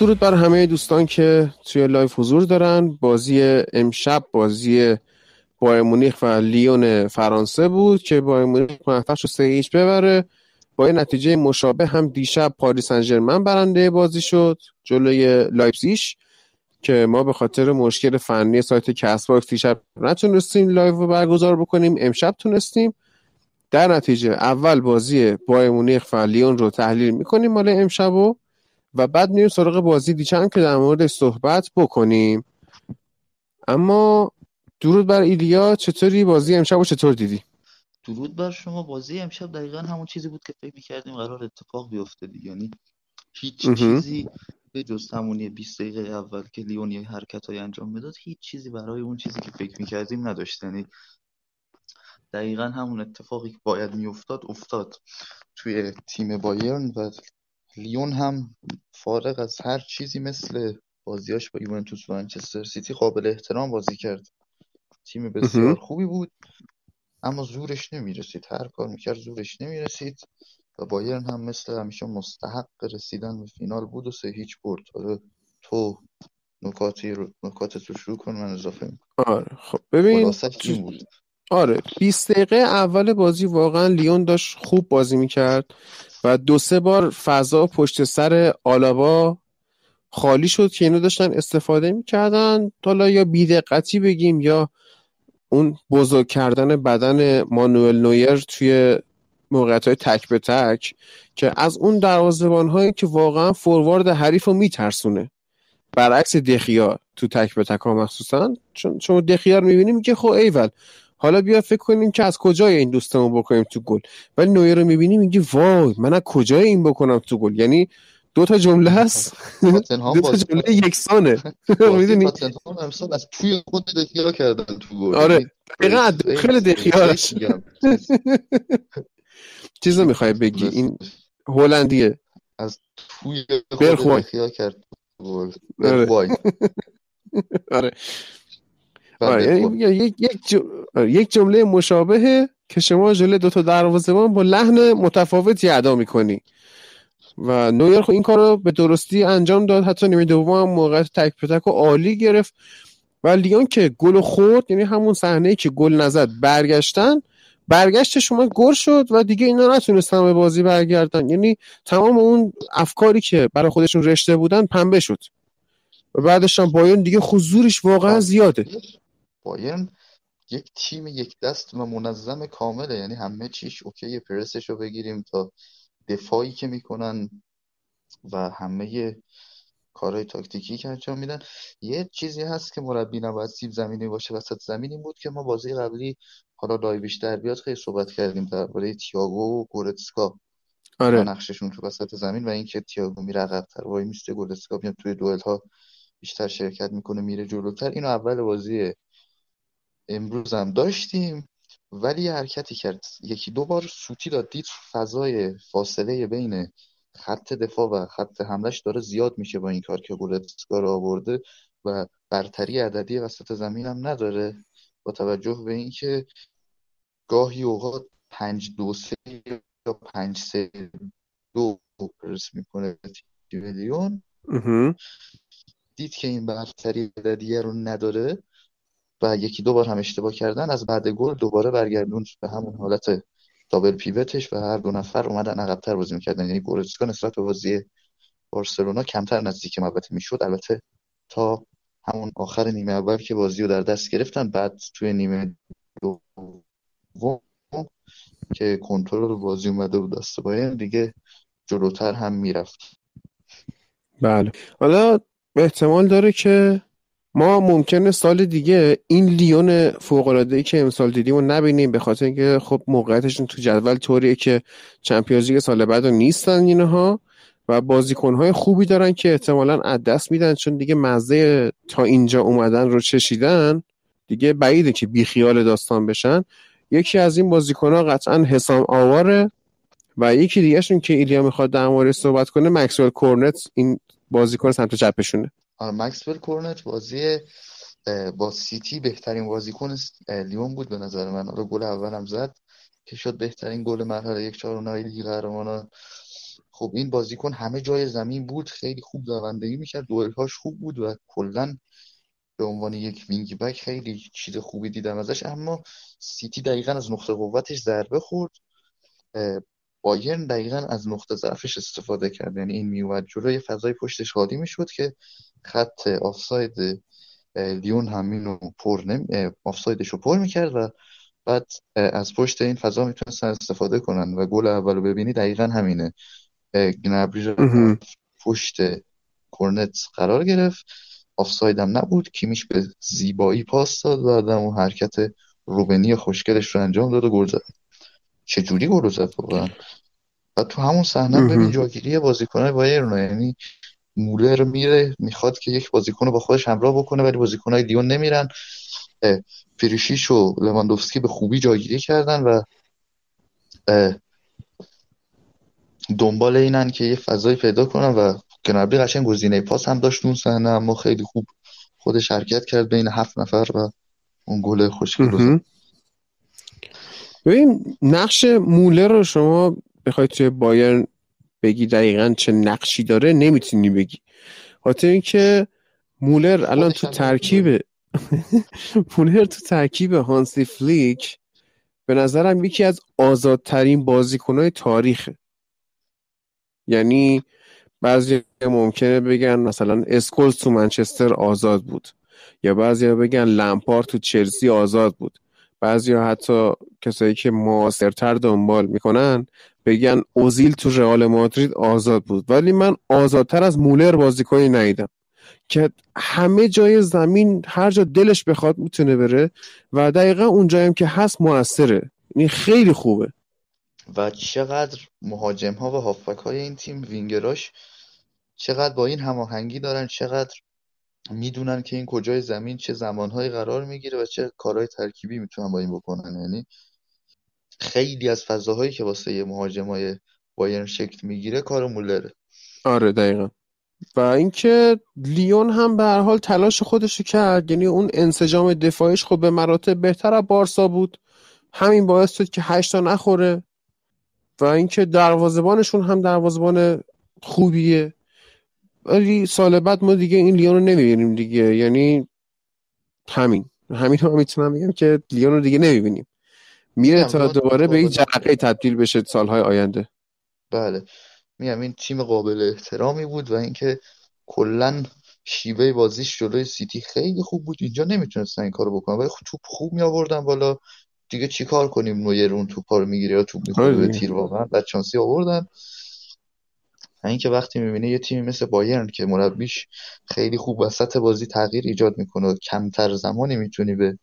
درود بر همه دوستان که توی live حضور دارن. بازی امشب بازی بایرن مونیخ و لیون فرانسه بود که بایرن مونیخ موفق شد سه ببره. با نتیجه مشابه هم دیشب پاریس سن برنده بازی شد جلوی لایپزیش که ما به خاطر مشکل فنی سایت کست باکس دیشب نتونستیم live رو برگزار بکنیم. امشب تونستیم. در نتیجه اول بازی بایرن مونیخ و لیون رو تحلیل می‌کنیم مال امشب و و بعد میریم سراغ بازی دیچن که در مورد صحبت بکنیم. اما درود بر ایلیا چطوری بازی امشب و چطور دیدی؟ درود بر شما. بازی امشب دقیقا همون چیزی بود که فکر می‌کردیم قرار اتفاق بیفته یعنی هیچ چیزی به جز همونی 20 دقیقه اول که لیون حرکت های انجام می‌داد هیچ چیزی برای اون چیزی که فکر می‌کردیم نداشت. یعنی دقیقا همون اتفاقی که باید میافتاد افتاد توی تیم بایرن و لیون هم فارغ از هر چیزی مثل بازیاش با یوونتوس و منچستر سیتی قابل احترام بازی کرد. تیم بسیار خوبی بود اما زورش نمی‌رسید. هر کار می‌کرد زورش نمی‌رسید و بایرن هم مثل همیشه مستحق رسیدن به فینال بود و سه هیچ برد. حالا تو نکاتی رو نکات تو شروع کن من اضافه می‌کنم. آره خب ببین بود. آره 20 دقیقه اول بازی واقعا لیون داشت خوب بازی می‌کرد و دو سه بار فضا پشت سر آلابا خالی شد که اینو داشتن استفاده می‌کردن. حالا یا بیدقتی بگیم یا اون بزرگ کردن بدن مانوئل نویر توی موقعیت های تک به تک که از اون دروازبان هایی که واقعا فوروارد حریف رو میترسونه. برعکس دخیا تو تک به تک ها مخصوصا. چون شما دخیا رو می‌بینیم که خب ایول حالا بیا فکر کنیم که از کجای این دوستمون بکنیم تو گل. ولی نویر رو می‌بینیم میگه وای من از کجای این بکنم تو گل؟ یعنی دو تا جمله هست؟ دو تا جمله یکسانه. می‌دونی؟ امسال از توی خود دخیا کردن تو گل. آره. دقیقا خیلی دخیا چیز رو می‌خوای بگی؟ این هلندیه. از توی خود دخیا کرد گل. آره. آره. یعنی یک یک جمله مشابهه که شما جلوی دو تا دروازه‌بان با لحن متفاوتی ادا می‌کنی. و نویر این کار رو به درستی انجام داد. حتی نیمه دوم هم موقعیت تک پتک و عالی گرفت. و لیون که گل خورد یعنی همون صحنه که گل نزد برگشتن برگشت شما گل شد و دیگه اینا نتونستن به بازی برگردن. یعنی تمام اون افکاری که برای خودشون رشته بودن پنبه شد. و بعدش هم بایرن دیگه حضورش واقعا زیاده. بایرن یک تیم یک دست و منظم کامله. یعنی همه چیش اوکی پرسش رو بگیریم تا دفاعی که می‌کنن و همه کارهای تاکتیکی که انجام میدن. یه چیزی هست که مربی نباید سیب زمینی باشه وسط زمین این بود که ما بازی قبلی حالا لایویش در بیاد خیلی صحبت کردیم درباره تییاگو و گورتسکا. آره. نقششون تو وسط زمین و اینکه تییاگو میره عقب‌تر وای میسته گورتسکا میاد توی دوئل ها بیشتر شرکت می‌کنه میره جلوتر. اینو اول بازی امروز هم داشتیم ولی یه حرکتی کرد. یکی دو بار سوتی داد. دید فضای فاصله بین خط دفاع و خط حملش داره زیاد میشه با این کار که گولتسکا رو آورده و برتری عددی وسط زمین هم نداره. با توجه به اینکه گاهی اوقات پنج دو سه یا پنج سه دو پرس می‌کنه لیون. دید که این برتری عددیه رو نداره. و یکی دو بار هم اشتباه کردن از بعد گل دوباره برگردون به همون حالت دابل پیوتش و هر دو نفر اومدن عقبتر بازی می‌کردن. یعنی گورسکا نسبت به بازی بارسلونا کمتر نزدیک محبت می‌شد. البته تا همون آخر نیمه اول که بازی رو در دست گرفتن بعد توی نیمه دوم که کنترل بازی اومده بود دست باین دیگه جلوتر هم می‌رفت. بله. حالا احتمال داره که ما ممکنه سال دیگه این لیون فوق ای که امسال دیدیم رو نبینیم به خاطر اینکه خب موقعیتشون تو جدول طوریه که چمپیونز لیگ سال بعد نیستن اینها و بازیکنهای خوبی دارن که احتمالا از دست میدن چون دیگه مزه تا اینجا اومدن رو چشیدن دیگه بعیده که بیخیال داستان بشن. یکی از این بازیکنها قطعا حسام آواره و یکی دیگهشون که ایلیا می‌خواد در مورد صحبت کنه مکسول کورنت این بازیکن سمت چپشونه. مکسول کورنت بازی با سیتی بهترین بازیکن لیون بود به نظر من. آره گل اولم زد که شد بهترین گل مرحله یک چهارم لیگ قهرمانان خب این بازیکن همه جای زمین بود خیلی خوب دوندگی می‌کرد دوئلهاش خوب بود و کلا به عنوان یک wing back خیلی چیز خوبی دیدم ازش. اما سیتی دقیقا از نقطه قوتش ضربه خورد. بایرن دقیقا از نقطه ضعفش استفاده کرد. یعنی این میومد جلوی فضای پشتش خالی می‌شد که خط آفساید لیون همینو پر نمی آفسایدش رو پر می‌کرد و بعد از پشت این فضا می‌تونستن استفاده کنن و گل اول رو ببینی دقیقا همینه. گنبری پشت کورنت قرار گرفت. آفساید هم نبود. کیمیش به زیبایی پاس داد و آدم اون حرکت روبنی خوشگلش رو انجام داد و گل زد. چجوری گل زد واقعا؟ و تو همون صحنه ببین جاگیری بازیکنای بایرن یعنی مولر میره می‌خواد که یک بازیکن رو با خودش همراه بکنه ولی بازیکنای لیون نمیرن. پریشیش و لواندوفسکی به خوبی جاگیری کردن و دنبال اینن که یه فضایی پیدا کنن و گنابی قشنگ گزینه پاس هم داشت اون صحنه اما خیلی خوب خودش حرکت کرد بین هفت نفر و اون گل خوشگل ببین نقش مولر رو شما بخواید توی بایرن بگی دقیقا چه نقشی داره نمی‌تونی بگی. خاطر اینکه مولر الان تو ترکیب مولر تو ترکیب هانسی فلیک به نظرم یکی از آزادترین بازیکنهای تاریخه. یعنی بعضی ممکنه بگن مثلا اسکولز تو منچستر آزاد بود یا بعضی بگن لمپار تو چلسی آزاد بود. بعضی حتی کسایی که معاصرتر دنبال می‌کنن بگن اوزیل تو رئال مادرید آزاد بود. ولی من آزادتر از مولر بازیکنی ندیدم که همه جای زمین هر جا دلش بخواد می‌تونه بره و دقیقا اونجایی هم که هست موثره. این خیلی خوبه. و چقدر مهاجم ها و هافبک های این تیم وینگراش چقدر با این هماهنگی دارن چقدر می‌دونن که این کجای زمین چه زمانهایی قرار می‌گیره و چه کارهای ترکیبی می‌تونن با این بکنن. یعنی خیلی از فضاهایی که واسه مهاجمای بایرن شکل می‌گیره کار مولره. آره دقیقا. و اینکه لیون هم به هر حال تلاش خودش کرد. یعنی اون انسجام دفاعیش خب به مراتب بهتر از بارسا بود. همین باعث شد که هشتا نخوره. و اینکه دروازبانشون هم دروازبان خوبیه. ولی سال بعد ما دیگه این لیون رو نمی‌بینیم دیگه. یعنی همین. همین رو می‌تونم بگم که لیون رو دیگه نمی‌بینیم. میره تا دوباره به این جرقه تبدیل بشه سالهای آینده. بله. میگم این تیم قابل احترامی بود و اینکه کلا شیوه بازیش جلوی سیتی خیلی خوب بود. اینجا نمی‌تونستن این کارو بکنن. ولی توپ خوب می آوردن بالا. دیگه چیکار کنیم نویر اون توپ رو می‌گیره یا توپ می‌خوره به تیر واقعا؟ بچانسی آوردن. اینکه وقتی می‌بینه یه تیمی مثل بایرن که مربیش خیلی خوب وسط بازی تغییر ایجاد می‌کنه و کمتر زمانی می‌تونی به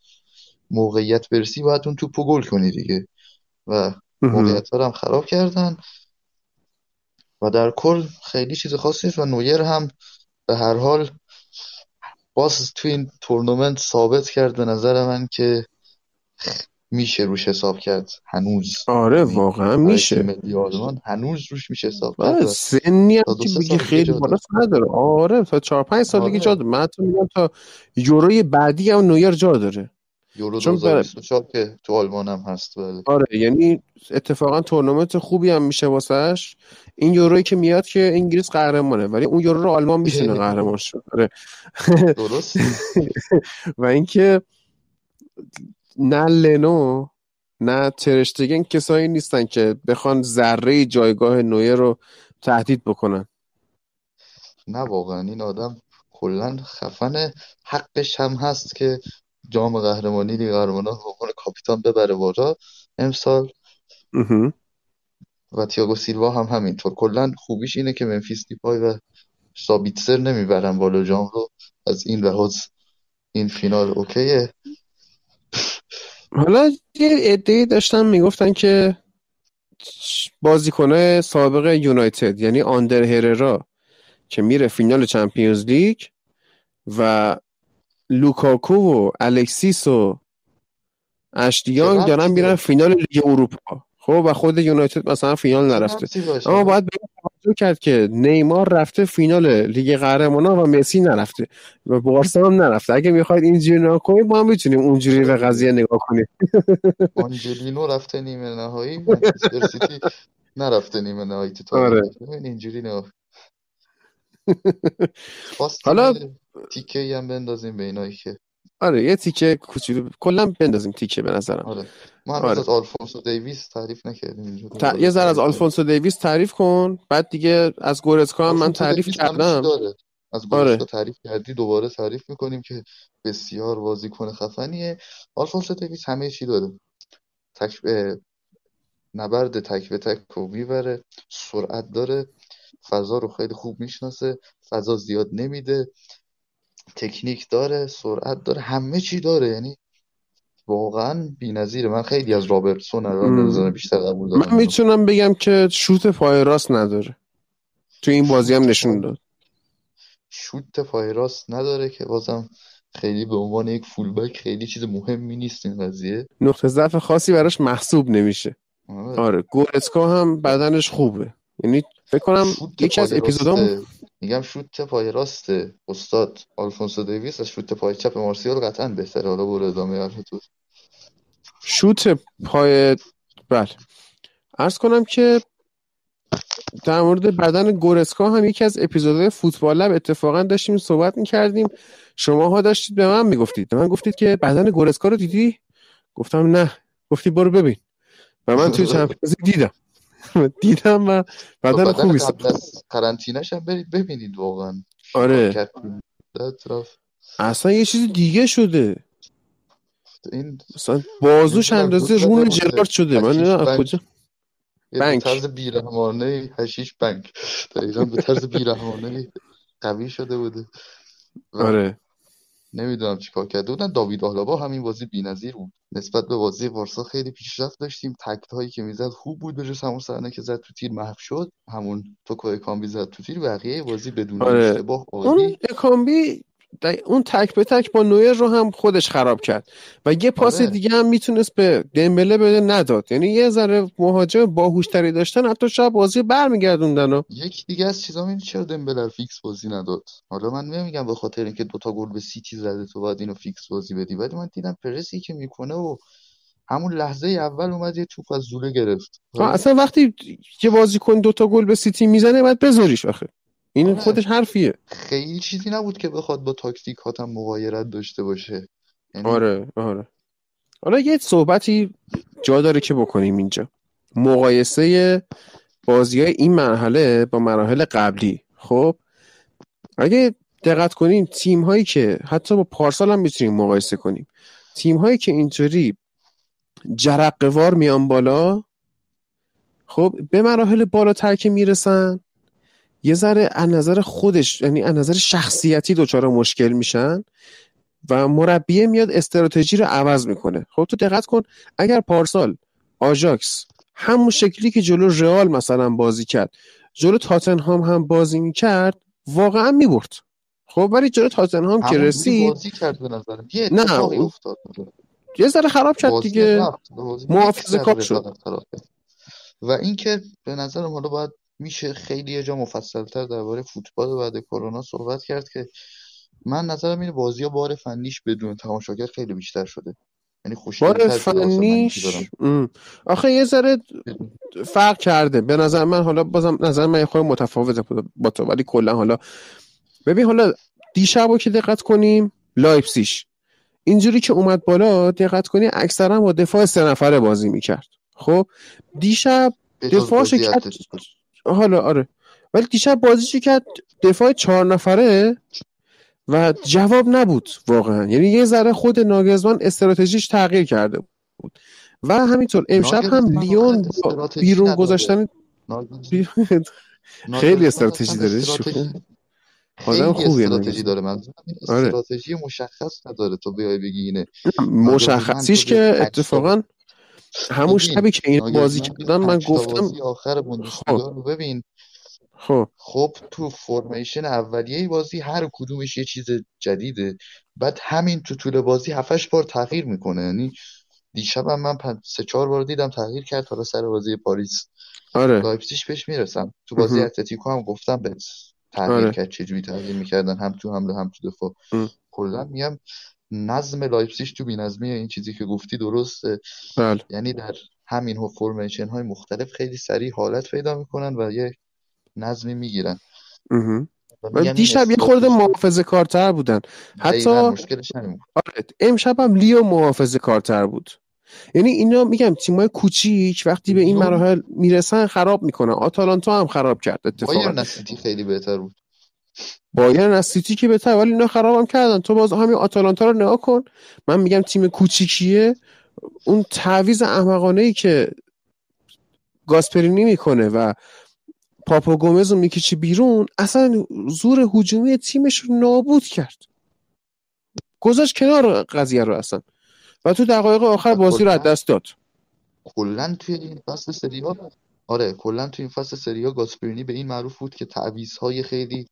موقعیت برسی باید اون توپو گل کنی دیگه. و موقعیت هم خراب کردن. و در کل خیلی چیز خاصی نیست و نویر هم به هر حال باز تو این تورنمنت ثابت کرد به نظر من که میشه روش حساب کرد هنوز. آره یعنی واقعا میشه. ملی هنوز روش میشه حساب کرد. آره سنی هم که بگی خیلی بالا نداره. آره تا 4 5 سال دیگه آره. جا داره. من حتی میگم تا یوروی بعدی هم نویر جا داره. یورو 2024 که تو آلمان هم هست بله. آره یعنی اتفاقا تورنمنت خوبی هم میشه واسهش این یورویی که میاد که انگلیس قهرمانه ولی اون یورو رو آلمان می‌تونه قهرمان شه. آره. درست. و اینکه نه لنو نه ترشتگن کسایی نیستن که بخوان ذره جایگاه نویه رو تهدید بکنن. نه واقعا این آدم کلا خفن حقش هم هست که جام قهرمانی لیگ قهرمانان عنوان کاپیتان ببره بالا امسال. و تیاگو سیلوا هم همینطور. کلا خوبیش اینه که منفیس دیپای و سابیتسر نمی‌برن بالا جام رو. از این لحاظ این فینال OK ه. حالا یه عده داشتن می‌گفتن که بازیکنه سابق یونایتد یعنی آندر هررا که میره فینال Champions League و لوکاکو و الکسیس و اشلی یانگ دارن میرن فینال لیگ اروپا. خب و خود یونایتد مثلا فینال نرفته. اما باید به کرد که نیمار رفته فینال لیگ قهرمانان و مسی نرفته و بارسا هم نرفته. اگه می‌خواید اینجوری نکنید ما هم می‌تونیم اونجوری به قضیه نگاه کنیم. آنجلینو رفته نیمه نهایی منچستر سیتی نرفته نیمه نهایی تو آره. اینجوری نه حالا تیکه هم بندازیم به اینایی که آره یه تیکه کوچولو کلا بندازیم تیکه به نظرم. آره. ما آره. از آلفونسو دیویس تعریف نکردیم ت- یه ذره از آلفونسو دیویس تعریف کن بعد دیگه از گورسکا هم من تعریف کردم. از آره. تعریف کردی دوباره تعریف می‌کنیم که بسیار بازیکن خفنیه. آلفونسو دیویس همه چی داره. تک نبرد تک به تک رو می‌بره سرعت داره فضا رو خیلی خوب می‌شناسه فضا زیاد نمیده. تکنیک داره سرعت داره همه چی داره. یعنی واقعا بی‌نظیره من خیلی از رابرتسون. نظرم بیشتر قبول دارم. من می‌تونم بگم که شوت پای راست نداره. تو این بازی هم نشون داد. شوت پای راست نداره که بازم خیلی به عنوان یک فولبک خیلی چیز مهمی نیست این قضیه. نقطه ضعف خاصی براش محسوب نمیشه. آره. آره گورسکا هم بدنش خوبه. یعنی فکر کنم یکی از اپیزودام میگم شوت پای راست استاد آلفونسو دیویس از شوت پای چپ مارسیال قطعا بهتره. حالا برو ادامه شوت پای بله. عرض کنم که در مورد بدن گورسکا هم یکی از اپیزودهای فوتبال لب اتفاقا داشتیم صحبت می‌کردیم. شماها داشتید به من می‌گفتید. من گفتید که بدن گورسکا رو دیدی؟ گفتم نه. گفتی برو ببین. و من توی چمپیونز دیدم. دیدم و بدن بدن خوبی قبل از قرنطینه‌ش هم برید ببینید واقعا. آره. در اصلا یه چیز دیگه شده. این مثلا بازوش اندازه رون جرارد شده. من از. کجا. بنک. به طرز بیرحمانه هشیش بنک دقیقا به طرز بیرحمانه قوی شده بوده. آره. نمی‌دونم چیکار کرده بودن. داوید آلابا همین بازی بی‌نظیر بود. نسبت به بازی وارسا خیلی پیشرفت داشتیم. تکت هایی که می‌زد خوب بود به جز همون صحنه که زد تو تیر محو شد. همون توکو کامبی زد تو تیر. بقیه بازی بدون آره. اشتباه اون عالی اکامبی اون تک به تک با نویر رو هم خودش خراب کرد. و یه پاس آره. دیگه هم می‌تونست به دمبله بده نداد. یعنی یه ذره مهاجم باهوشتری داشتن حتی شاید بازی برمیگردوندن و یک دیگه از چیزا این چرا دمبله رو فیکس بازی نداد؟ حالا من نمیگم به خاطر اینکه دوتا گل به سیتی زده تو باید اینو فیکس بازی بدی ولی من دیدم پرسی که می‌کنه و همون لحظه اول اومد یه توپ از زوله گرفت. اصلا وقتی یه بازیکن دوتا گل به سیتی می‌زنه باید بذاریش آخه. این آره. خودش حرفیه. خیلی چیزی نبود که بخواد با تاکتیک هم مغایرت داشته باشه. یعنی آره آره. حالا یه صحبتی جا داره که بکنیم اینجا. مقایسه بازی های این مرحله با مراحل قبلی. خب اگه دقت کنیم تیم هایی که حتی با پارسال هم می‌تونیم مقایسه کنیم. تیم هایی که اینطوری جرقه وار میان بالا خب به مراحل بالاتر که می‌رسن یه ذره از نظر خودش یعنی از نظر شخصیتی دچار مشکل میشن و مربیه میاد استراتژی رو عوض می‌کنه. خب تو دقت کن اگر پارسال آژاکس همون شکلی که جلو رئال مثلا بازی کرد جلو تاتنهام هم بازی می‌کرد واقعا می‌برد. خب ولی جلو تاتنهام که رسید بازی کرد به نظرم. یه نه، افتاد. یه ذره خراب کرد دیگه. محافظه کار شد. و اینکه به نظرم حالا باید میشه خیلی یه جا مفصلتر درباره فوتبال بعد کرونا صحبت کرد که من نظرم اینه بازی ها بار فنیش بدون تماشاگر خیلی بیشتر شده. یعنی بار فنیش. آخه یه ذره فرق کرده. به نظر من حالا بازم نظر من یه متفاوته با تو. ولی کلا حالا ببین حالا دیشب رو که دقت کنیم لایپسیش اینجوری که اومد بالا دقت کنی اکثرا با دفاع سه نفره بازی می‌کرد. خب؟ دیشب بازی کرد. حالا آره. ولی دیشب بازیشو کرد؟ دفاع چهار نفره و جواب نبود واقعا. یعنی یه ذره خود ناگزمان استراتژیش تغییر کرده بود. و همینطور امشب هم لیون بیرون. گذاشتن خیلی استراتژی داره استراتژی آدم خوبیه استراتژی. داره. اینه آره. استراتژی مشخص نداره تو بیای بگی اینه. مشخصیش که اتفاقا همون شبی که این بازی کردن من گفتم بازی آخر بوندسلیگا رو ببین. خب. خب تو فرمیشن اولیه بازی هر کدومش یه چیز جدیده. بعد همین تو طول بازی هفتش بار تغییر می‌کنه. یعنی دیشب هم من پنج سه چهار بار دیدم تغییر کرد. حالا سر بازی پاریس آره. لایپزیگ بهش می‌رسم. تو بازی. اتلتیکو هم گفتم بهت تغییر آره. کرد چجوری تغییر می‌کردن. هم تو حمله هم تو دفاع. کلا میگم نظم لایپزیگ تو بی‌نظمی این چیزی که گفتی درسته. بله. یعنی در همین formation های مختلف خیلی سریع حالت پیدا می‌کنن و یه نظمی می‌گیرن. دیشب یه خورده محافظه کارتر بودن. حتی آره امشب هم لیون محافظه کارتر بود. یعنی اینا میگم تیمای کوچیک وقتی به این مراحل می‌رسن خراب می‌کنن. آتالانتا هم خراب کرد اتفاقا. خیلی بهتر بود. بایرن از سیتی که بهتر ولی اینا خرابم کردن. تو باز همین آتالانتا رو نگاه کن. من میگم تیم کوچیکیه. اون تعویز احمقانه ای که گاسپرینی می‌کنه و پاپا گومز رو می‌کشی بیرون اصلا زور هجومی تیمش رو نابود کرد. گذاشت کنار قضیه رو اصلا. و تو دقایق آخر بازی رو از دست داد. کلا توی این فصل سری آ آره کلا توی این فصل سری آ گاسپرینی به این معروف بود که تعویض های خیلی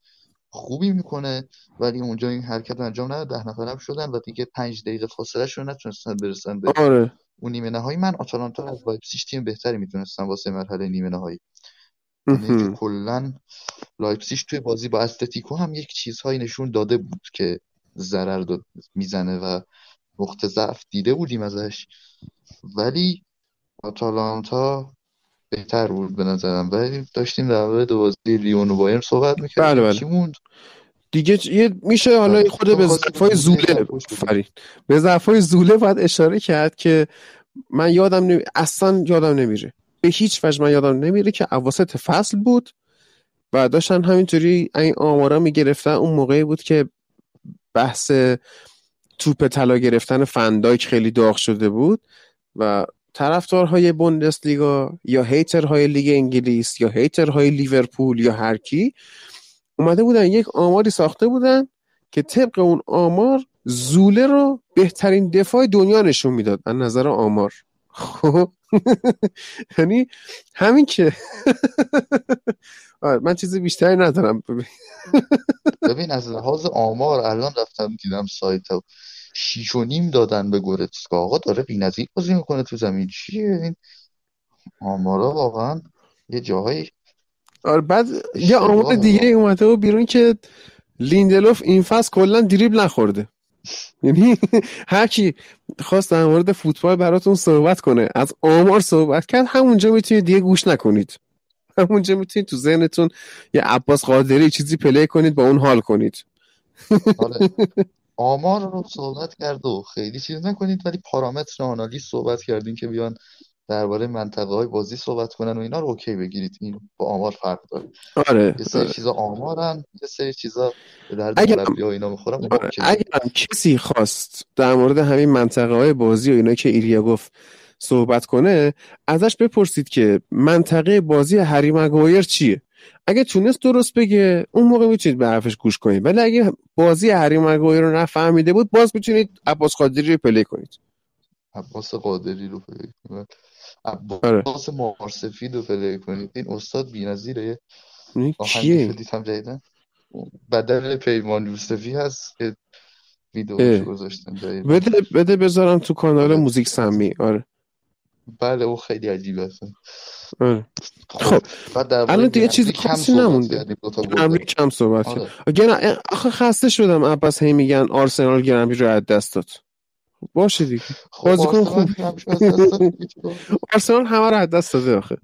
خوبی می‌کنه ولی اونجا این حرکت انجام نداد. ده نفرم شدن و دیگه پنج دقیقه فاصله شون نتونستن برسن به آره. اون نیمه نهایی. من آتالانتا از لایپزیگ تیم بهتری می‌تونستن واسه مرحله نیمه نهایی. یعنی کلا لایپزیگ توی بازی با اتلتیکو هم یک چیزهایی نشون داده بود که ضرر می‌زنه و نقطه ضعف دیده بودیم ازش. ولی آتالانتا بهتر بود به نظرم. ولی داشتیم در مورد بازی لیون و بایرن صحبت می‌کردیم. بله بله. موند؟ دیگه یه میشه حالا. خود به ضعفای زوله فرین به ضعفای زوله باید اشاره کرد که من یادم نمی... اصلا یادم نمیره. به هیچ وجه من یادم نمیره که اواسط فصل بود و داشتن همینطوری این آمارا می‌گرفتن. اون موقعی بود که بحث توپ طلا گرفتن فندایک خیلی داغ شده بود و طرفدارهای بوندسلیگا یا هیترهای لیگ انگلیس یا هیترهای لیورپول یا هر کی اومده بودن یک آماری ساخته بودن که طبق اون آمار زوله رو بهترین دفاع دنیا نشون می‌داد از نظر آمار. خب؟ یعنی همین که آره، من چیزی بیشتری ندارم. ببین از لحاظ آمار الان رفتم دیدم سایت شیش و نیم دادن به گورتسکا. آقا داره بی‌نظیر بازی می‌کنه تو زمین. چیه این آمارا واقعا یه جاهایی آره بعد یه آمار دیگه اومده و بیرون که لیندلوف این فصل کلا دریبل نخورده. یعنی هر کی خواست در مورد فوتبال براتون صحبت کنه از آمار صحبت کرد همونجا می‌تونید دیگه گوش نکنید. همونجا می‌تونید تو ذهنتون یه عباس قادری چیزی play کنید با اون حال کنید. آره. آمار رو صحبت کرد و خیلی چیز نکنید ولی پارامتر آنالیز صحبت کردین که بیان درباره منطقه های بازی صحبت کنن و اینا رو OK بگیرید این با آمار فرق داره آره یه سری آره. چیزا آمارن یه سری چیزا به درد اگر ها اینا می‌خورن آره. اگر کسی خواست در مورد همین منطقه های بازی و اینا که ایریا گفت صحبت کنه ازش بپرسید که منطقه بازی هری مگوایر چیه اگه تونست درست بگه اون موقع می‌تونید به حرفش گوش کنید. ولی اگه بازی هری مگوایر رو نفهمیده بود باز می‌تونید عباس قادری رو play کنید. عباس قادری رو play کنید. عباس آره. مارسفید رو پلی کنید. این استاد بی‌نظیره. کیه؟ جدیدن بدل پیمان یوسفی هست که ویدیوش گذاشتن بده بده بذارم تو کانال. موزیک سمی. آره. بله او خیلی عجیبه آره. خب, خب. الان دیگه چیزی خاصی نمونده. امری کم صحبت آره. آخه خسته شدم عباس هی میگن آرسنال گرمی رو از دست داد. باشه دیگه. خب بازیکن خوب آرسنال همه رو از دست داده آخه.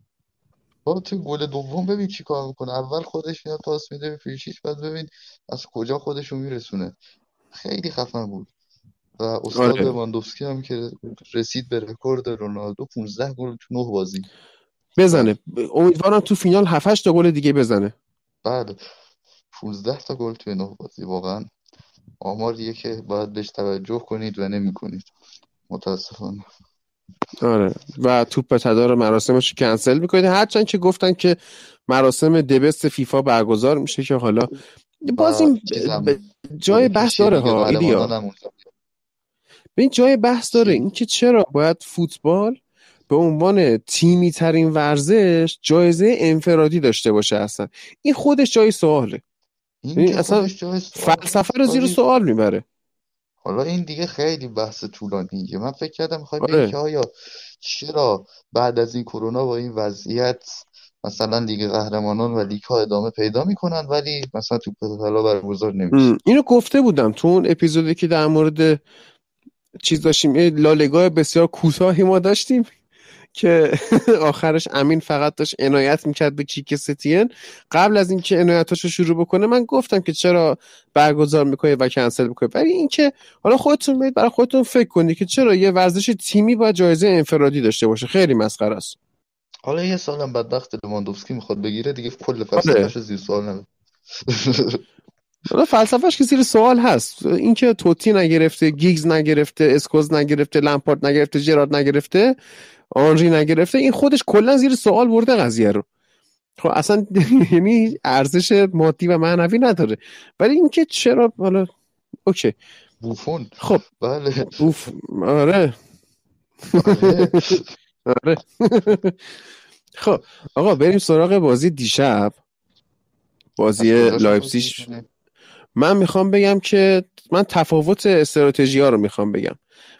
با تو گل دوم ببین چی کار می‌کنه. اول خودش میاد پاس میده به پریشیچ بعد ببین از کجا خودشو میرسونه. خیلی خفن بود. و استاد آره. لواندوفسکی هم که رسید به رکورد رونالدو 15 گل تو 9 بازی. بزنه. امیدوارم تو فینال 7 تا گل دیگه بزنه. بله. 15 تا گل توی 9 بازی. واقعا آماریه که باید بهش توجه کنید و نمی کنید متاسفانه. آره. و توپ تدار مراسمش کنسل می‌کنید. هرچند که گفتن که مراسم دبست فیفا برگزار میشه که حالا باز این جای بحث داره ها ایدیا. این جای بحث داره اینکه چرا باید فوتبال به عنوان تیمی ترین ورزش جایزه انفرادی داشته باشه اصلا. این خودش جای سواله. این اصلا فلسفه رو زیر سوال می‌بره. حالا این دیگه خیلی بحث طولانیه. من فکر کردم می‌خوای آره. که آیا چرا بعد از این کرونا با این وضعیت مثلا لیگ قهرمانان و لیگ ها ادامه پیدا می‌کنن ولی مثلا تو طلا برگزار نمیشه؟ اینو گفته بودم تو اون اپیزودی که در مورد چیز داشتیم. لالیگاه بسیار کوتاهی ما داشتیم که آخرش امین فقط داشت عنایت می‌کرد به کیک ستین قبل از اینکه عنایتاشو شروع بکنه من گفتم که چرا برگزار می‌کنه و کنسل می‌کنه ولی اینکه حالا خودتون برید برای خودتون فکر کنید که چرا یه ورزش تیمی باید جایزه انفرادی داشته باشه. خیلی مسخره است. حالا یه سالم بدبخت لواندوفسکی می‌خواد بگیره دیگه کل فلسفه‌اش زیر سوال نمیره حالا فلسفهش که زیر سوال هست. اینکه توتی نگرفته گیگز نگرفته اسکوز نگرفته لمپارد نگرفته جرارد نگرفته آنری نگرفته این خودش کلا زیر سوال برده قضیه رو. خب اصلا یعنی ارزش مادی و معنوی نداره. ولی اینکه چرا حالا اوکی. بوفون. خب. بله. بوف آره. آره. آره. خب آقا بریم سراغ بازی دیشب. بازی می‌کنی؟ من می‌خوام بگم که من تفاوت استراتژی ها رو می‌خوام بگم.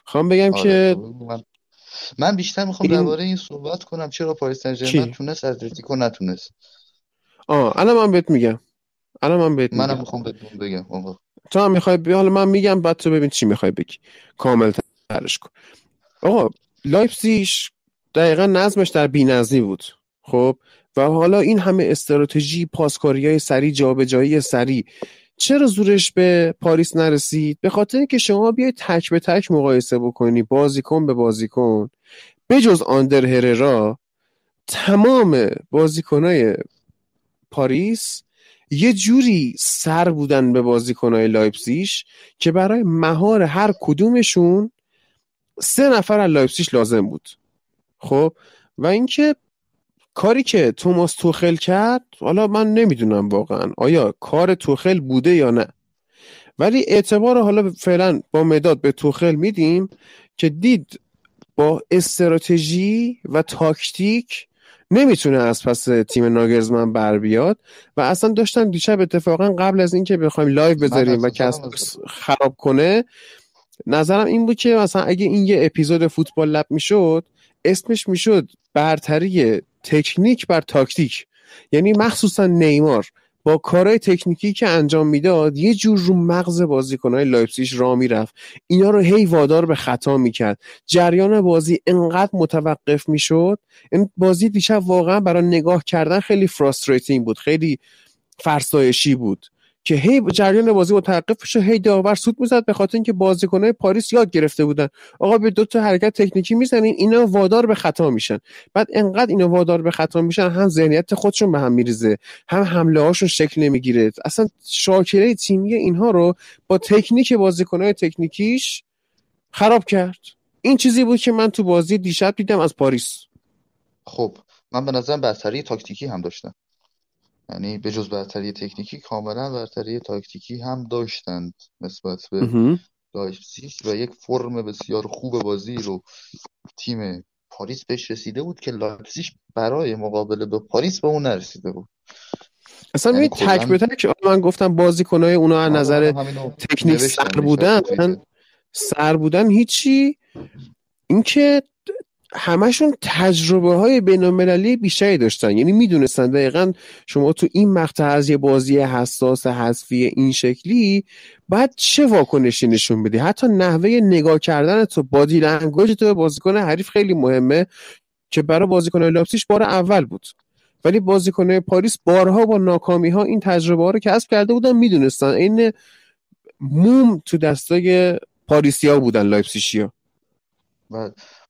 می‌خوام بگم آره که من من بیشتر می‌خوام این درباره این صحبت کنم چرا پاریس سن تونست اتلتیکو نتونست. آه الان من بهت میگم. الان من بهت منم می‌خوام بهتون بگم تو هم می‌خوای بیا حالا من میگم بعد تو ببین چی می‌خوای بگی. کامل ترش کن. آقا لایپزیگ دقیقا نظمش در بی‌نظمی بود خب؟ و حالا این همه استراتژی پاسکاری های سریع جابجایی سریع چرا زورش به پاریس نرسید؟ به خاطر اینکه شما بیای تک به تک مقایسه بکنی بازیکن به بازیکن. بجز آندر هررا تمام بازیکنای پاریس یه جوری سر بودن به بازیکنهای لایپزیش که برای مهار هر کدومشون سه نفر از لایپزیش لازم بود. خب؟ و اینکه کاری که توماس توخل کرد حالا من نمی‌دونم واقعا. آیا کار توخل بوده یا نه؟ ولی اعتبار حالا فعلا با مداد به توخل میدیم که دید با استراتژی و تاکتیک نمی‌تونه از پس تیم ناگلزمن بر بیاد و اصلا داشتم دیشب اتفاقا قبل از اینکه بخوایم live بذاریم و کس خراب کنه نظرم این بود که مثلا اگه این یه اپیزود فوتبال لب می‌شد اسمش می‌شد برتری تکنیک بر تاکتیک. یعنی مخصوصا نیمار. با کارهای تکنیکی که انجام می‌داد یه جور رو مغز بازیکنهای لایپزیگ را می‌رفت. اینا رو هی وادار به خطا می‌کرد. جریان بازی انقدر متوقف می‌شد. این بازی دیشب واقعا برای نگاه کردن خیلی frustrating بود. خیلی فرسایشی بود. که هی جریان بازی متوقف شد هی داور سوت می‌زد به خاطر اینکه بازیکنهای پاریس یاد گرفته بودن. آقا به دو تا حرکت تکنیکی می‌زنین اینا وادار به خطا میشن. بعد انقدر اینا وادار به خطا میشن هم ذهنیت خودشون به هم میریزه هم حمله هاشون شکل نمی‌گیره. اصلا شاکله تیمی اینها رو با تکنیک بازیکنهای تکنیکیش خراب کرد. این چیزی بود که من تو بازی دیشب دیدم از پاریس. خب من به نظرم برتری تاکتیکی هم داشتن یعنی به جز برتری تکنیکی کاملا برتری تاکتیکی هم داشتند نسبت به. لایپزیگ و یک فرم بسیار خوب بازی رو تیم پاریس بهش رسیده بود که لایپزیگ برای مقابله با پاریس به اون نرسیده بود. اصلا یعنی تک به تک من گفتم بازیکنهای اونا از نظر تکنیک سر بودن سر بودن هیچی. اینکه همشون تجربه های بین بیشتری داشتن. یعنی می‌دونستن دقیقا شما تو این مقطع از یه بازی حساس حذفی این شکلی باید چه واکنشی نشون بدی؟ حتی نحوه نگاه کردن تو body language تو به بازیکن حریف خیلی مهمه که برای بازیکن لایپزیش بار اول بود. ولی بازیکن پاریس بارها با ناکامی ها این تجربه ها رو کسب کرده بودن می‌دونستن این موم تو دستای پاریسیا بودن لایپسیشیا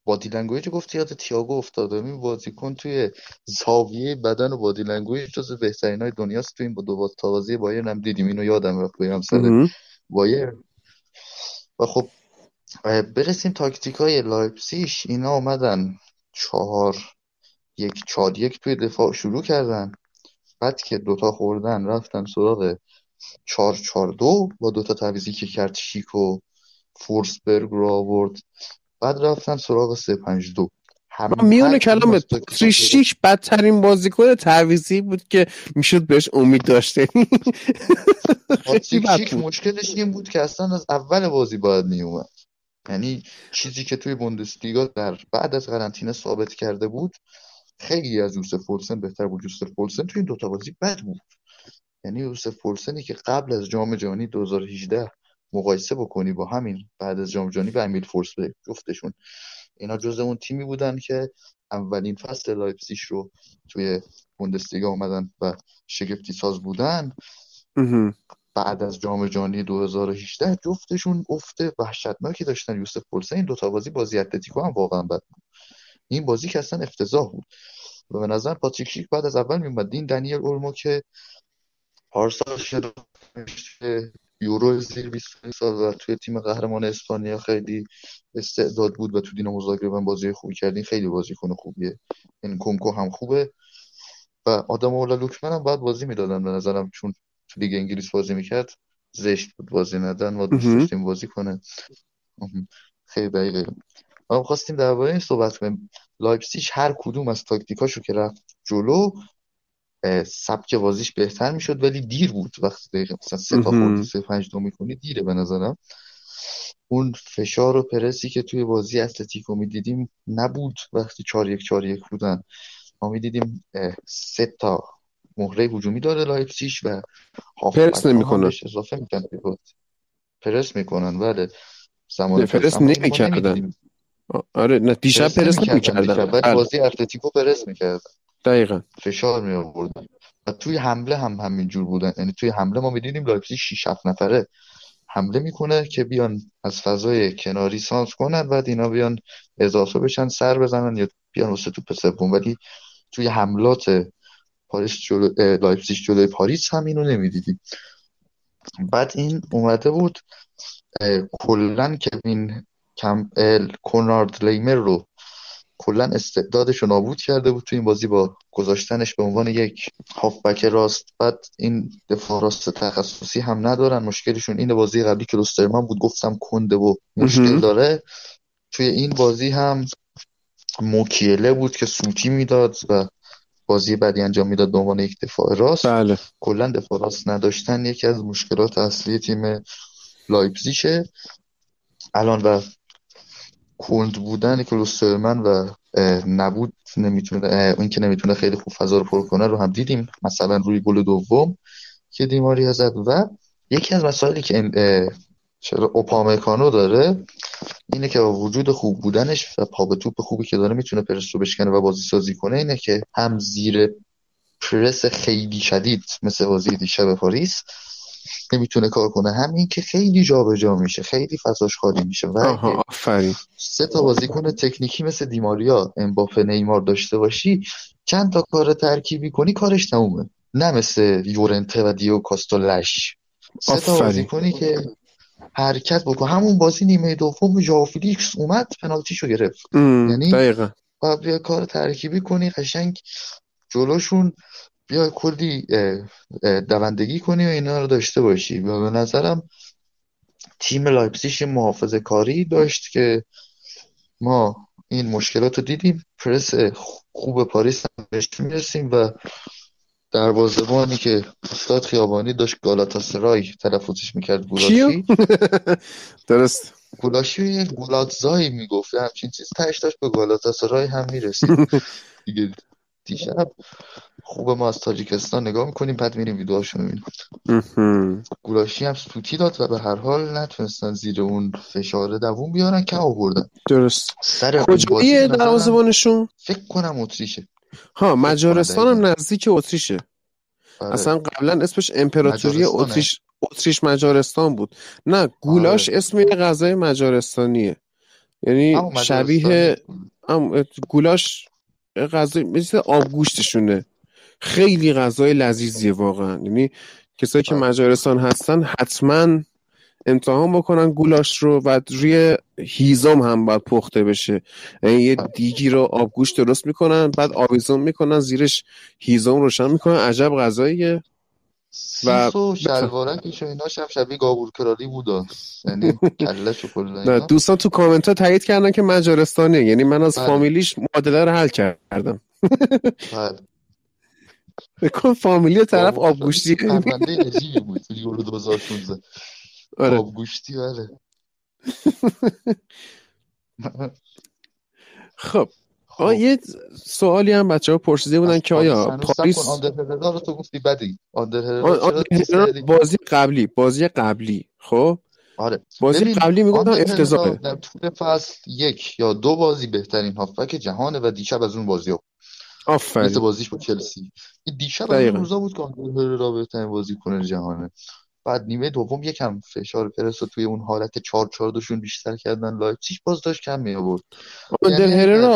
body language گفتی یاد تیاگو افتادم. این بازیکن توی زاویه بدن و body language جز بهترین های دنیاست. تو این با بازی بایرن هم دیدیم. اینو یادم رفت بگم سر. بایرن خب برسیم تاکتیک های لایپسیش اینا آمدن چهار یک چهار یک توی دفاع شروع کردن. بعد که دوتا خوردن رفتن سراغ چهار چهار دو. با دوتا تعویضی که کرد شیک و فورسبرگ رو آورد. بعد رفتن سراغ سه پنج دو. من هم میونه درست پاتریک شیک بدترین بازیکن تعویضی بود که می‌شد بهش امید داشت خیلی بد پاتریک شیک بود. مشکلش این بود که اصلا از اول بازی باید میومد یعنی چیزی که توی بوندسلیگا در بعد از قرنطینه ثابت کرده بود خیلی از یوسف پولسن بهتر بود. یوسف پولسن توی این دوتا بازی بد بود. یعنی یوسف پولسنی که قبل از جام جهانی 2018 مقایسه بکنی با همین بعد از جام جهانی و امیل فورسبرگ جفتشون. اینا جز اون تیمی بودن که اولین فصل لایپسیش رو توی بوندسلیگا اومدن و شگفتی ساز بودن. بعد از جام جهانی 2018 جفتشون افت وحشتناکی داشتن. یوسف پولسه این دوتا بازی بازی اتلتیکو هم واقعا بد بود. این بازی که اصلا افتضاح بود. و به نظر پاتریک شیک بعد از اول میومد این دنیل اولمو که پارسال شد یورو زیر 20 سال و توی تیم قهرمان اسپانیا خیلی استعداد بود و تو دینامو زاگرب بازی خوبی کردین خیلی بازیکن خوبیه. انکونکو هم خوبه. و آدمولا لوکمن هم باید بازی می‌دادن به نظرم چون تو لیگ انگلیس بازی می‌کرد زشت بود بازی ندن و دوست داشتیم بازی کنه. خیلی دقیقه. ما خواستیم درباره این صحبت کنیم. لایپسیش هر کدوم از تاکتیکاشو که رفت جلو سبک بازیش بهتر می‌شد ولی دیر بود. وقتی دقیقه مثلا سه تا خوردی سه پنج دو می‌کنی دیره به نظرم. اون فشار و پرسی که توی بازی اتلتیکو می‌دیدیم نبود. وقتی چار یک چار یک بودن ما می‌دیدیم سه تا مهره هجومی داره لایپسیش و پرس نمی‌کنه. اضافه می‌کنن پرس می‌کنن. بله. زمان پرس نمی‌کردن. آره نه دیشب پرس نمی‌کردن. ولی بله. بازی اتلتیکو پرس می‌کردن دقیقا. فشار می آوردن و توی حمله هم همین جور بودن. یعنی توی حمله ما می‌دیدیم لایپزیگ 6 7 نفره حمله می‌کنه که بیان از فضای کناری سانتر کنن بعد اینا بیان اضافه بشن سر بزنن یا بیان واسه توپ سوم. ولی توی حملات پاریس جلو لایپزیگ جلوی پاریس هم اینو نمی‌دیدیم. بعد این اومده بود کلا کوین کم کنارد لیمر رو کلا استعدادش رو نابود کرده بود تو این بازی با گذاشتنش به عنوان یک هافبک راست. بعد این دفاع راست تخصصی هم ندارن. مشکلشون این بازی قبلی که لوسترمان بود گفتم کنده و مشکل داره. توی این بازی هم موکیله بود که سوتی می‌داد و بازی بعدی انجام می‌داد به عنوان یک دفاع راست. بله. کلا دفاع راست نداشتن. یکی از مشکلات اصلی تیم لایپزیشه الان و کند بودن کلوسترمن و نبود نمی‌تونه اون که نمی‌تونه خیلی خوب فضا رو پر کنه رو هم دیدیم مثلا روی گل دوم که دیماری زد. و یکی از مسائلی که چرا اوپامکانو داره اینه که با وجود خوب بودنش و پا به توپ خوبی که داره می‌تونه پرس رو بشکنه و بازی سازی کنه اینه که هم زیر پرس خیلی شدید مثل بازی دیشب پاریس نمی‌تونه کار کنه. همین که خیلی جابجا جا میشه خیلی فضاش خالی میشه. و آفرین. سه تا بازیکن تکنیکی مثل دیماریا امباپه نیمار داشته باشی چند تا کار ترکیبی کنی کارش تمومه. نه مثل یورنته و دیو کاستو لش سه تا بازیکنی که حرکت بکن. همون بازی نیمه دوم ژائو فیلیکس اومد پنالتیشو گرفت. یعنی دقیقا. کار ترکیبی کنی قشنگ جلوشون بیا کلی دوندگی کنی و اینا رو داشته باشی. و به نظرم تیم لایپسیش محافظه کاری داشت که ما این مشکلات رو دیدیم. پرس خوب پاریس هم بهش می‌رسیم و دروازه‌بانی که استاد خیابانی داشت گالاتاسرای تلفظش می‌کرد گولاشی درست. گولاشی گولاتزای می‌گفت. همچین چیز تهش داشت به گالاتاسرای هم می‌رسید. دیگه دیشب. خوب ما از تاجیکستان نگاه می‌کنیم بعد میریم ویدیوهاشو می‌بینیم. گولاشی هم سوتی داد و به هر حال نتونستن زیر اون فشار دووم بیارن که آوردن. درست. سر کجاییه دروازه‌بانشون؟ فکر کنم اتریشه. ها مجارستان هم نزدیک اتریشه. آره. اصلا قبلا اسمش امپراتوری اتریش اتریش مجارستان بود. نه گولاش آره. اسم یه غذای مجارستانیه. یعنی شبیه گولاش غذای مثل آبگوشتشونه خیلی غذای لذیذیه واقعا. یعنی کسایی که مجارستان هستن حتما امتحان بکنن گولاش رو و روی هیزم هم باید پخته بشه. یعنی یه دیگی رو آبگوشت درست می‌کنن بعد آویزون می‌کنن زیرش هیزم روشن می‌کنن. عجب غذاییه. و و شلوارکش و ایناش هم شبیه گابور بود یعنی کلش و دوستان تو کامنت ها تایید کردن که مجارستانه یعنی من از بله. فامیلیش معادله رو حل کردم. بله. بکن فامیلی طرف آبگوشتی. پرونده عجیبی بود. یورو 2016 آره. آبگوشتی بله. خب. آه یه سوالی هم بچه ها پرسیده بودن که آیا پاریس تو گفتی بدی. بازی قبلی بازی قبلی خب؟ آره. بازی ببین قبلی می‌گفتن آندر افتضاحه. در طول فصل یک یا دو بازی بهترین هافبک جهانه و دیشب از اون بازی ها مثل آخرین بازیش با چلسی. دیشب از اون روزا بود که آندر هررا بهترین بازیکن جهانه. بعد نیمه دوم یکم فشار پرس رو توی اون حالت چهار چهار دوشون بیشتر کردن لایپزیگ باز داشت کم می آورد یعنی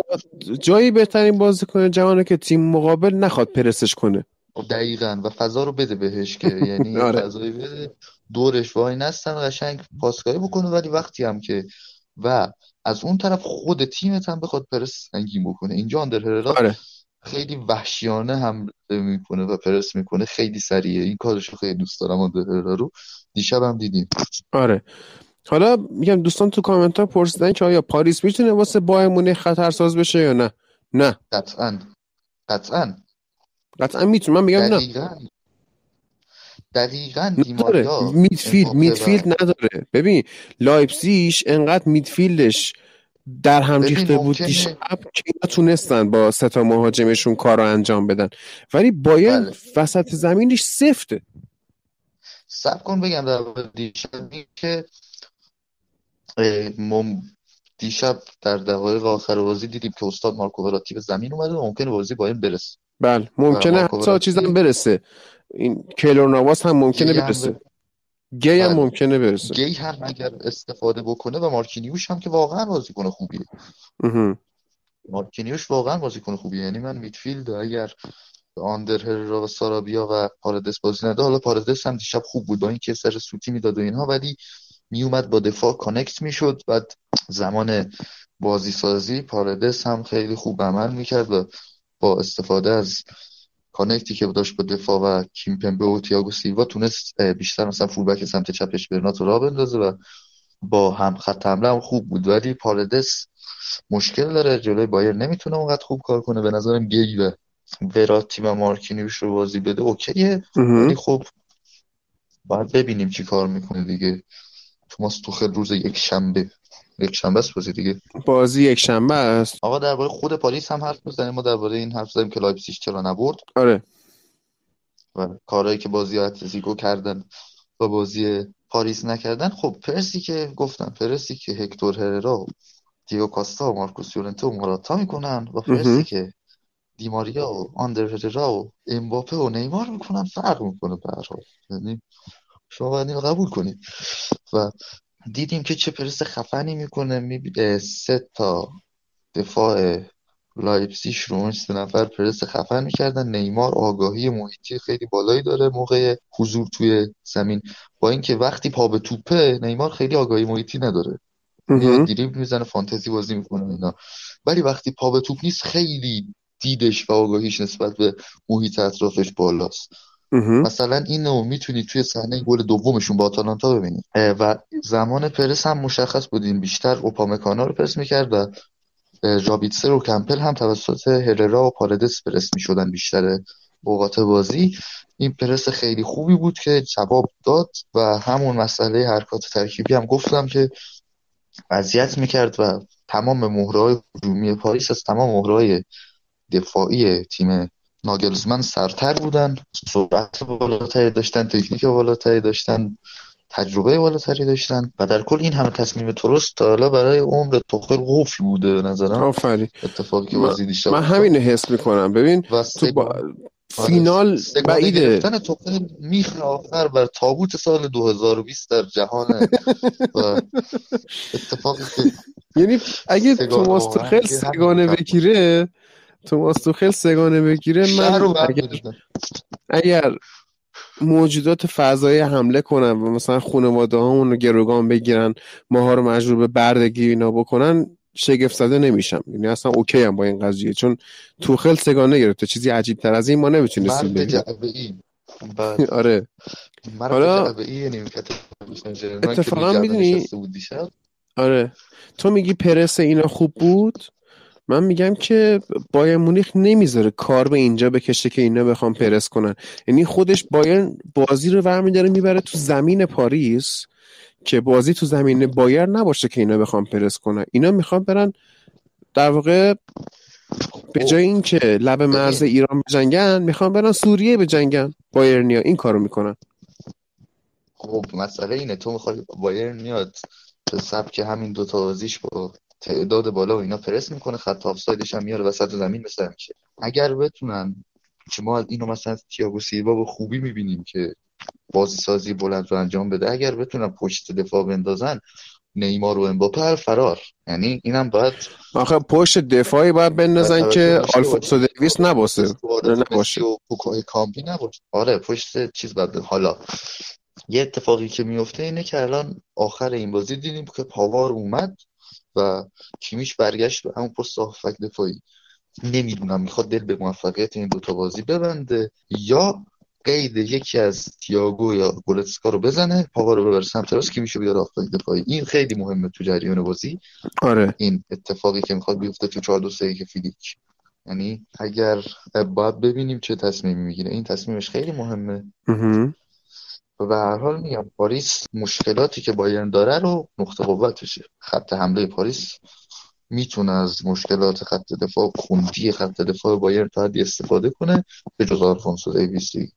جایی بهترین بازیکن جهانه که تیم مقابل نخواد پرسش کنه. دقیقا و فضا رو بده بهش که یعنی آره. فضایی بده دورش وای نستن قشنگ پاسکاری بکنه. ولی وقتی هم که و از اون طرف خود تیمت هم بخواد پرس سنگین بکنه. اینجا آندر هررا آره. خیلی وحشیانه حمله می‌کنه و پرس می‌کنه. خیلی سریعه. این کارش رو خیلی دوست دارم هررا رو. دیشب هم دیدیم. آره. حالا میگم دوستان تو کامنت ها پرسیدن که آیا پاریس می‌تونه واسه بایرن مونیخ خطرساز بشه یا نه؟ نه. قطعا. قطعا. قطعا می‌تونه. من میگم نه. دقیقا. دقیقا نداره. midfield midfield نداره. ببین لایپزیش انقدر midfield ش در هم ریخته بود دیشب که اینا تونستن با سه تا مهاجمشون کار رو انجام بدن. ولی بایرن بله. وسط زمینش سفته سب کن بگم در دیشب که مم... دیشب در دقایق آخر بازی دیدیم که استاد مارکو وراتی به زمین اومده و ممکنه بازی با این برسه. بله ممکنه حتی چیزم برسه. این کیلور نواس هم ممکنه برسه. گی هم بله ممکنه برسه. گی هم اگر استفاده بکنه و مارکینیوش هم که واقعا بازیکن خوبیه. مارکینیوش واقعا بازیکن خوبیه. یعنی من میدفیلد اگر آندر هررا و سارابیا و پارادس بازی نده حالا پارادس هم دیشب خوب بود با اینکه سر سوتی می‌داد و اینها ولی میومد با دفاع connect می‌شد. بعد زمان بازی سازی پارادس هم خیلی خوب عمل می‌کرد و با استفاده از connect ی که داشت با دفاع و کیمپمبه و تیاگو سیلوا تونست بیشتر مثلا فولبک سمت چپش برنات رو راه بندازه و با هم خط حمله هم خوب بود. ولی پارادس مشکل داره جلوی بایرن نمی‌تونه اونقدر خوب کار کنه. به نظرم گی و وراتی و مارکینیوش رو بازی بده okay ه. ولی خب باید ببینیم چی کار می‌کنه دیگه. توماس توخل روز یک شنبه. یک شنبه است بازی دیگه. بازی یک شنبه است. آقا درباره خود پاریس هم حرف بزنیم ما درباره این حرف زدیم که لایپزیگ چرا نبرد. آره. و کارهایی که بازی اتلتیکو کردن و بازی پاریس نکردن. خب پرسی که گفتم پرسی که هکتور هررا و دیگو کوستا و مارکوس یورنته و موراتا می‌کنن و پرسی. که دیماریا و آندر هررا و امباپه و نیمار می‌کنن فرق می‌کنه به هر حال. یعنی شما باید اینو قبول کنید و دیدیم که چه پرس خفنی می‌کنه می... سه تا دفاع لایپزیگ رو اون سه نفر پرس خفن می‌کردن نیمار آگاهی محیطی خیلی بالایی داره موقع حضور توی زمین با اینکه وقتی پا به توپه نیمار خیلی آگاهی محیطی نداره. دریبل می‌زنه فانتزی بازی می‌کنه اینا ولی وقتی پا به توپ نیست خیلی دیدش و آگاهیش نسبت به محیط اطرافش بالاست. مثلا اینو می‌تونی توی صحنه گل دومشون با آتالانتا ببینی. و زمان پرس هم مشخص بود. بیشتر اوپامکانا رو پرس می‌کرد و رابیتسر و کمپل هم توسط هررا و پارادس پرس می‌شدن بیشتر اوقات بازی. این پرس خیلی خوبی بود که جواب داد و همون مسئله حرکات ترکیبی هم گفتم که اذیت می‌کرد و تمام مهره‌های هجومی پاریس از تمام مهره‌های دفاعی تیم ناگلزمن سرتر بودن سرعت بالاتری داشتن تکنیک بالاتری داشتن تجربه بالاتری داشتن و در کل این همه تصمیم درست تا حالا برای عمر توخل قفل بوده نظرم. آفرین. اتفاقی که بازی دیشب من همینو حس می‌کنم. ببین تو با... آره فینال سگانه بعیده. گرفتن توخل میخ آخر بر تابوت سال 2020 در جهان. و اتفاقی که یعنی اگه توماس توخل همین سگانه بود بگیره توماس توخل سگانه بگیره من اگر اگر موجودات فضایی حمله کنن و مثلا خانواده هامون رو گروگان بگیرن ماها رو مجبور به بردگی اینا بکنن شگفت زده نمیشم. یعنی اصلا اوکی هم با این قضیه چون توخل سگانه گرفته چیزی عجیب تر از این ما نمی‌تونستیم ببینیم بعد آره. حالا روی اتفاقا می‌دونی؟ آره. تو میگی پرس اینا خوب بود؟ من میگم که بایر مونیخ نمی‌ذاره کار به اینجا بکشه که اینا بخوام پرس کنن. یعنی خودش بایر بازی رو برمیداره می‌بره تو زمین پاریس که بازی تو زمین بایر نباشه که اینا بخوام پرس کنن. اینا می‌خوان برن در واقع به خب. جای اینکه لب مرز ایران بجنگن می‌خوان برن سوریه بجنگن. بایرنیا این کارو می‌کنن. خب مسئله اینه. تو می‌خوای بایرن میاد به سبک همین دوتا بازیش با تعداد بالا و اینا پرس می‌کنه خط آفسایدش هم میاره وسط زمین مثل میشه اگر بتونن که ما اینو مثلا تییاگو سیلوا به خوبی می‌بینیم که بازی سازی بلند رو انجام بده اگر بتونن پشت دفاع بندازن نیمار و امباپه فرار. یعنی اینم باید آخه پشت دفاعی باید بندازن که آلفونسو دیویس نباسه. نباشه. و کامپی نباشه. آره پشت چیز باید حالا یه اتفاقی که میفته اینه که الان آخر این بازی دیدیم که پاوار اومد. و کیمیش برگشت به همون پست هافبک دفاعی. نمی‌دونم می‌خواد دل به موفقیت این دوتا بازی ببنده یا قید یکی از تیاگو یا گورتسکا رو بزنه پاوار رو ببره سمت راست که میشه بیاره هافبک دفاعی. این خیلی مهمه تو جریان بازی. آره. این اتفاقی که می‌خواد بیفته تو 4 2 3 یک فلیک. یعنی اگر باید ببینیم چه تصمیمی می‌گیره. این تصمیمش خیلی مهمه. و به هر حال میگم پاریس مشکلاتی که بایرن داره رو نقطه قوتشه خط حمله پاریس می‌تونه از مشکلات خط دفاع خوندی خط دفاع بایرن تا حدی استفاده کنه به جز آلفونسو دیویسی.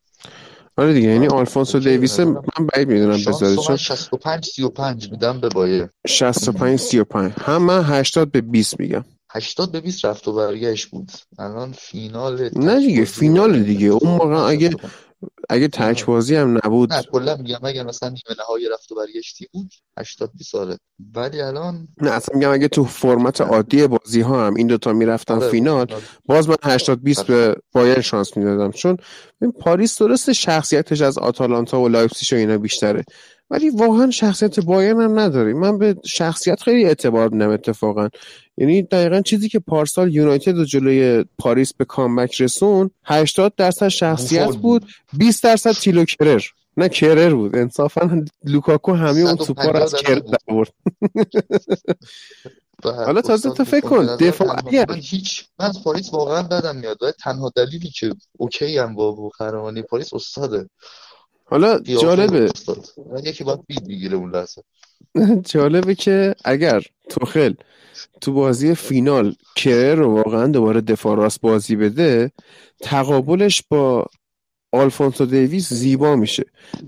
آره دیگه یعنی آلفونسو دیویس من بعید می‌دونم بذاره چون 65 35 میدم به بایر 65 35 هم من 80 به 20 میگم. 80 به 20 رفت و برگشت بود. الان فینال نه دیگه فینال دیگه. اون موقع اگه اگه تک بازی هم نبود. نه کلا میگم اگر مثلا نیمه نهایی رفت و برگشتی بود 80 20 ساله ولی الان نه اصلا میگم اگه تو فرمت عادی بازی ها هم این دوتا می‌رفتن آره فینال باز من 80 20 به بایر شانس می‌دادم. چون این پاریس درست شخصیتش از آتالانتا و لایپزیگ و اینا بیشتره. ولی واقعا شخصیت بایرن هم نداره من به شخصیت خیلی اعتبار میدم اتفاقا. یعنی دقیقا چیزی که پارسال یونایتد و جلوی پاریس به comeback رسون 80 درصد شخصیت بود 20 درصد تیلو کرر. نه کرر بود. انصافا لوکاکو همه اون توپا رو از کرر برد حالا تازه تو فکر کن دفاع من هیچ من پاریس واقعا بدم میاد. تنها دلیلی که okay ام با قهرمانی پاریس استاده. حالا جالبه. یکی باید بید می‌گیره اون لحظه. جالبه که اگر توخل تو بازی فینال کرر رو واقعا دوباره دفاع راست بازی بده تقابلش با آلفونسو دیویس زیبا میشه.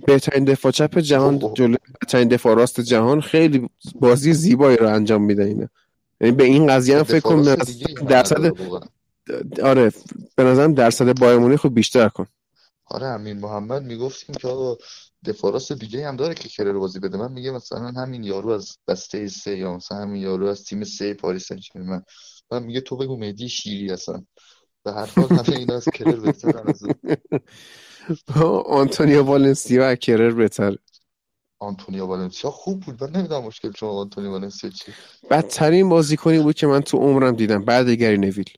بهترین دفاع چپ جهان جلو بهترین دفاع راست جهان خیلی بازی زیبایی رو انجام میده اینه. یعنی به این قضیه هم فکر کنم درصد آره به نظرم درصد بایمونی خوب بیشتر کن. آره امین محمد می‌گفتیم که آقا دفاراس دیگه هم داره که کرر بازی بده. من میگه مثلا همین یارو از دسته سه یا مثلا همین یارو از تیم سه پاریس سن من من میگه تو بگو مهدی شیری هستن به هر حال همه اینا از کرر بهترن از آنتونیو والنسیا از کرر بهتر. آنتونیو والنسیا خوب بود. من نمی‌دونم مشکل شما آنتونیو والنسیا چی. بدترین بازیکنی بود که من تو عمرم دیدم بعد گری نویل.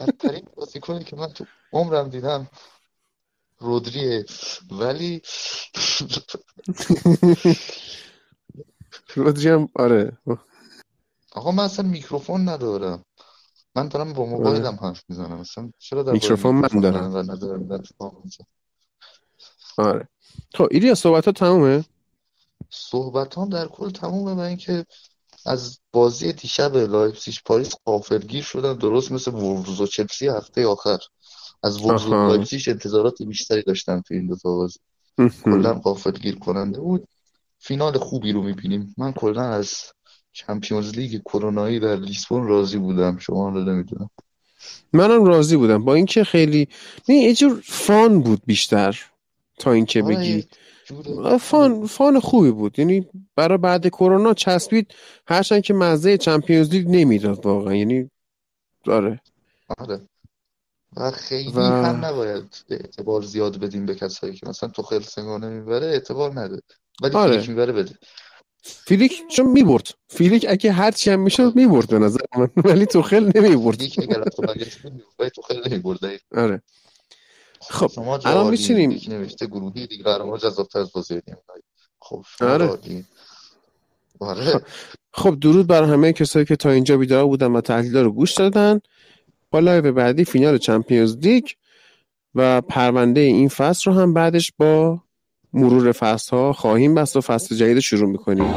بدترین بازیکنی که من تو عمرم دیدم. رودریه. ولی رودری هم آره. آقا من اصلا میکروفون ندارم. من دارم با موبایلم حرف می‌زنم. اصلا چرا در میکروفون من دارم. آره. خب ایلیا صحبت ها تمومه؟ صحبت هم در کل تمومه. و اینکه از بازی دیشب لایپزیگ پاریس غافلگیر شدن درست مثل وولفز و چلسی هفته آخر. از وولفز و لایپزیگ انتظارات بیشتری داشتن تو این دو تا بازی. کلا غافلگیر کننده بود. فینال خوبی رو می‌بینیم. من کلا از چمپیونز لیگ کرونایی در لیسبون راضی بودم. شما رو نمی‌دونم. منم راضی بودم. با اینکه خیلی یه جور fun بود بیشتر. تا اینکه آره، بگی. fun fun خوبی بود. یعنی برای بعد کرونا چسبید. هرچند که مزه چمپیونز لیگ نمی‌داد واقعا. یعنی داره آره. و خیلی و... هم نباید اعتبار زیاد بدیم به کسایی که مثلا توخل سنگانه می‌بره اعتبار نده. ولی آره. فلیک می‌بره بده. فلیک چون می‌برد. فلیک اگه هر چی هم می‌شد می‌برد به نظر من. ولی توخل نمی‌برد. فلیک اگر توخل نمی‌برد. آره. خب الان میچینیم نوشته گروهی دیگه قرار جذابتر از بازی خب آره. آره. خب درود بر همه کسایی که تا اینجا بیدار بودن و تحلیل رو گوش دادن. live بعدی فینال چمپیونز لیگ و پرونده این فصل رو هم بعدش با مرور فصل ها خواهیم بست و فصل جدید شروع می‌کنیم.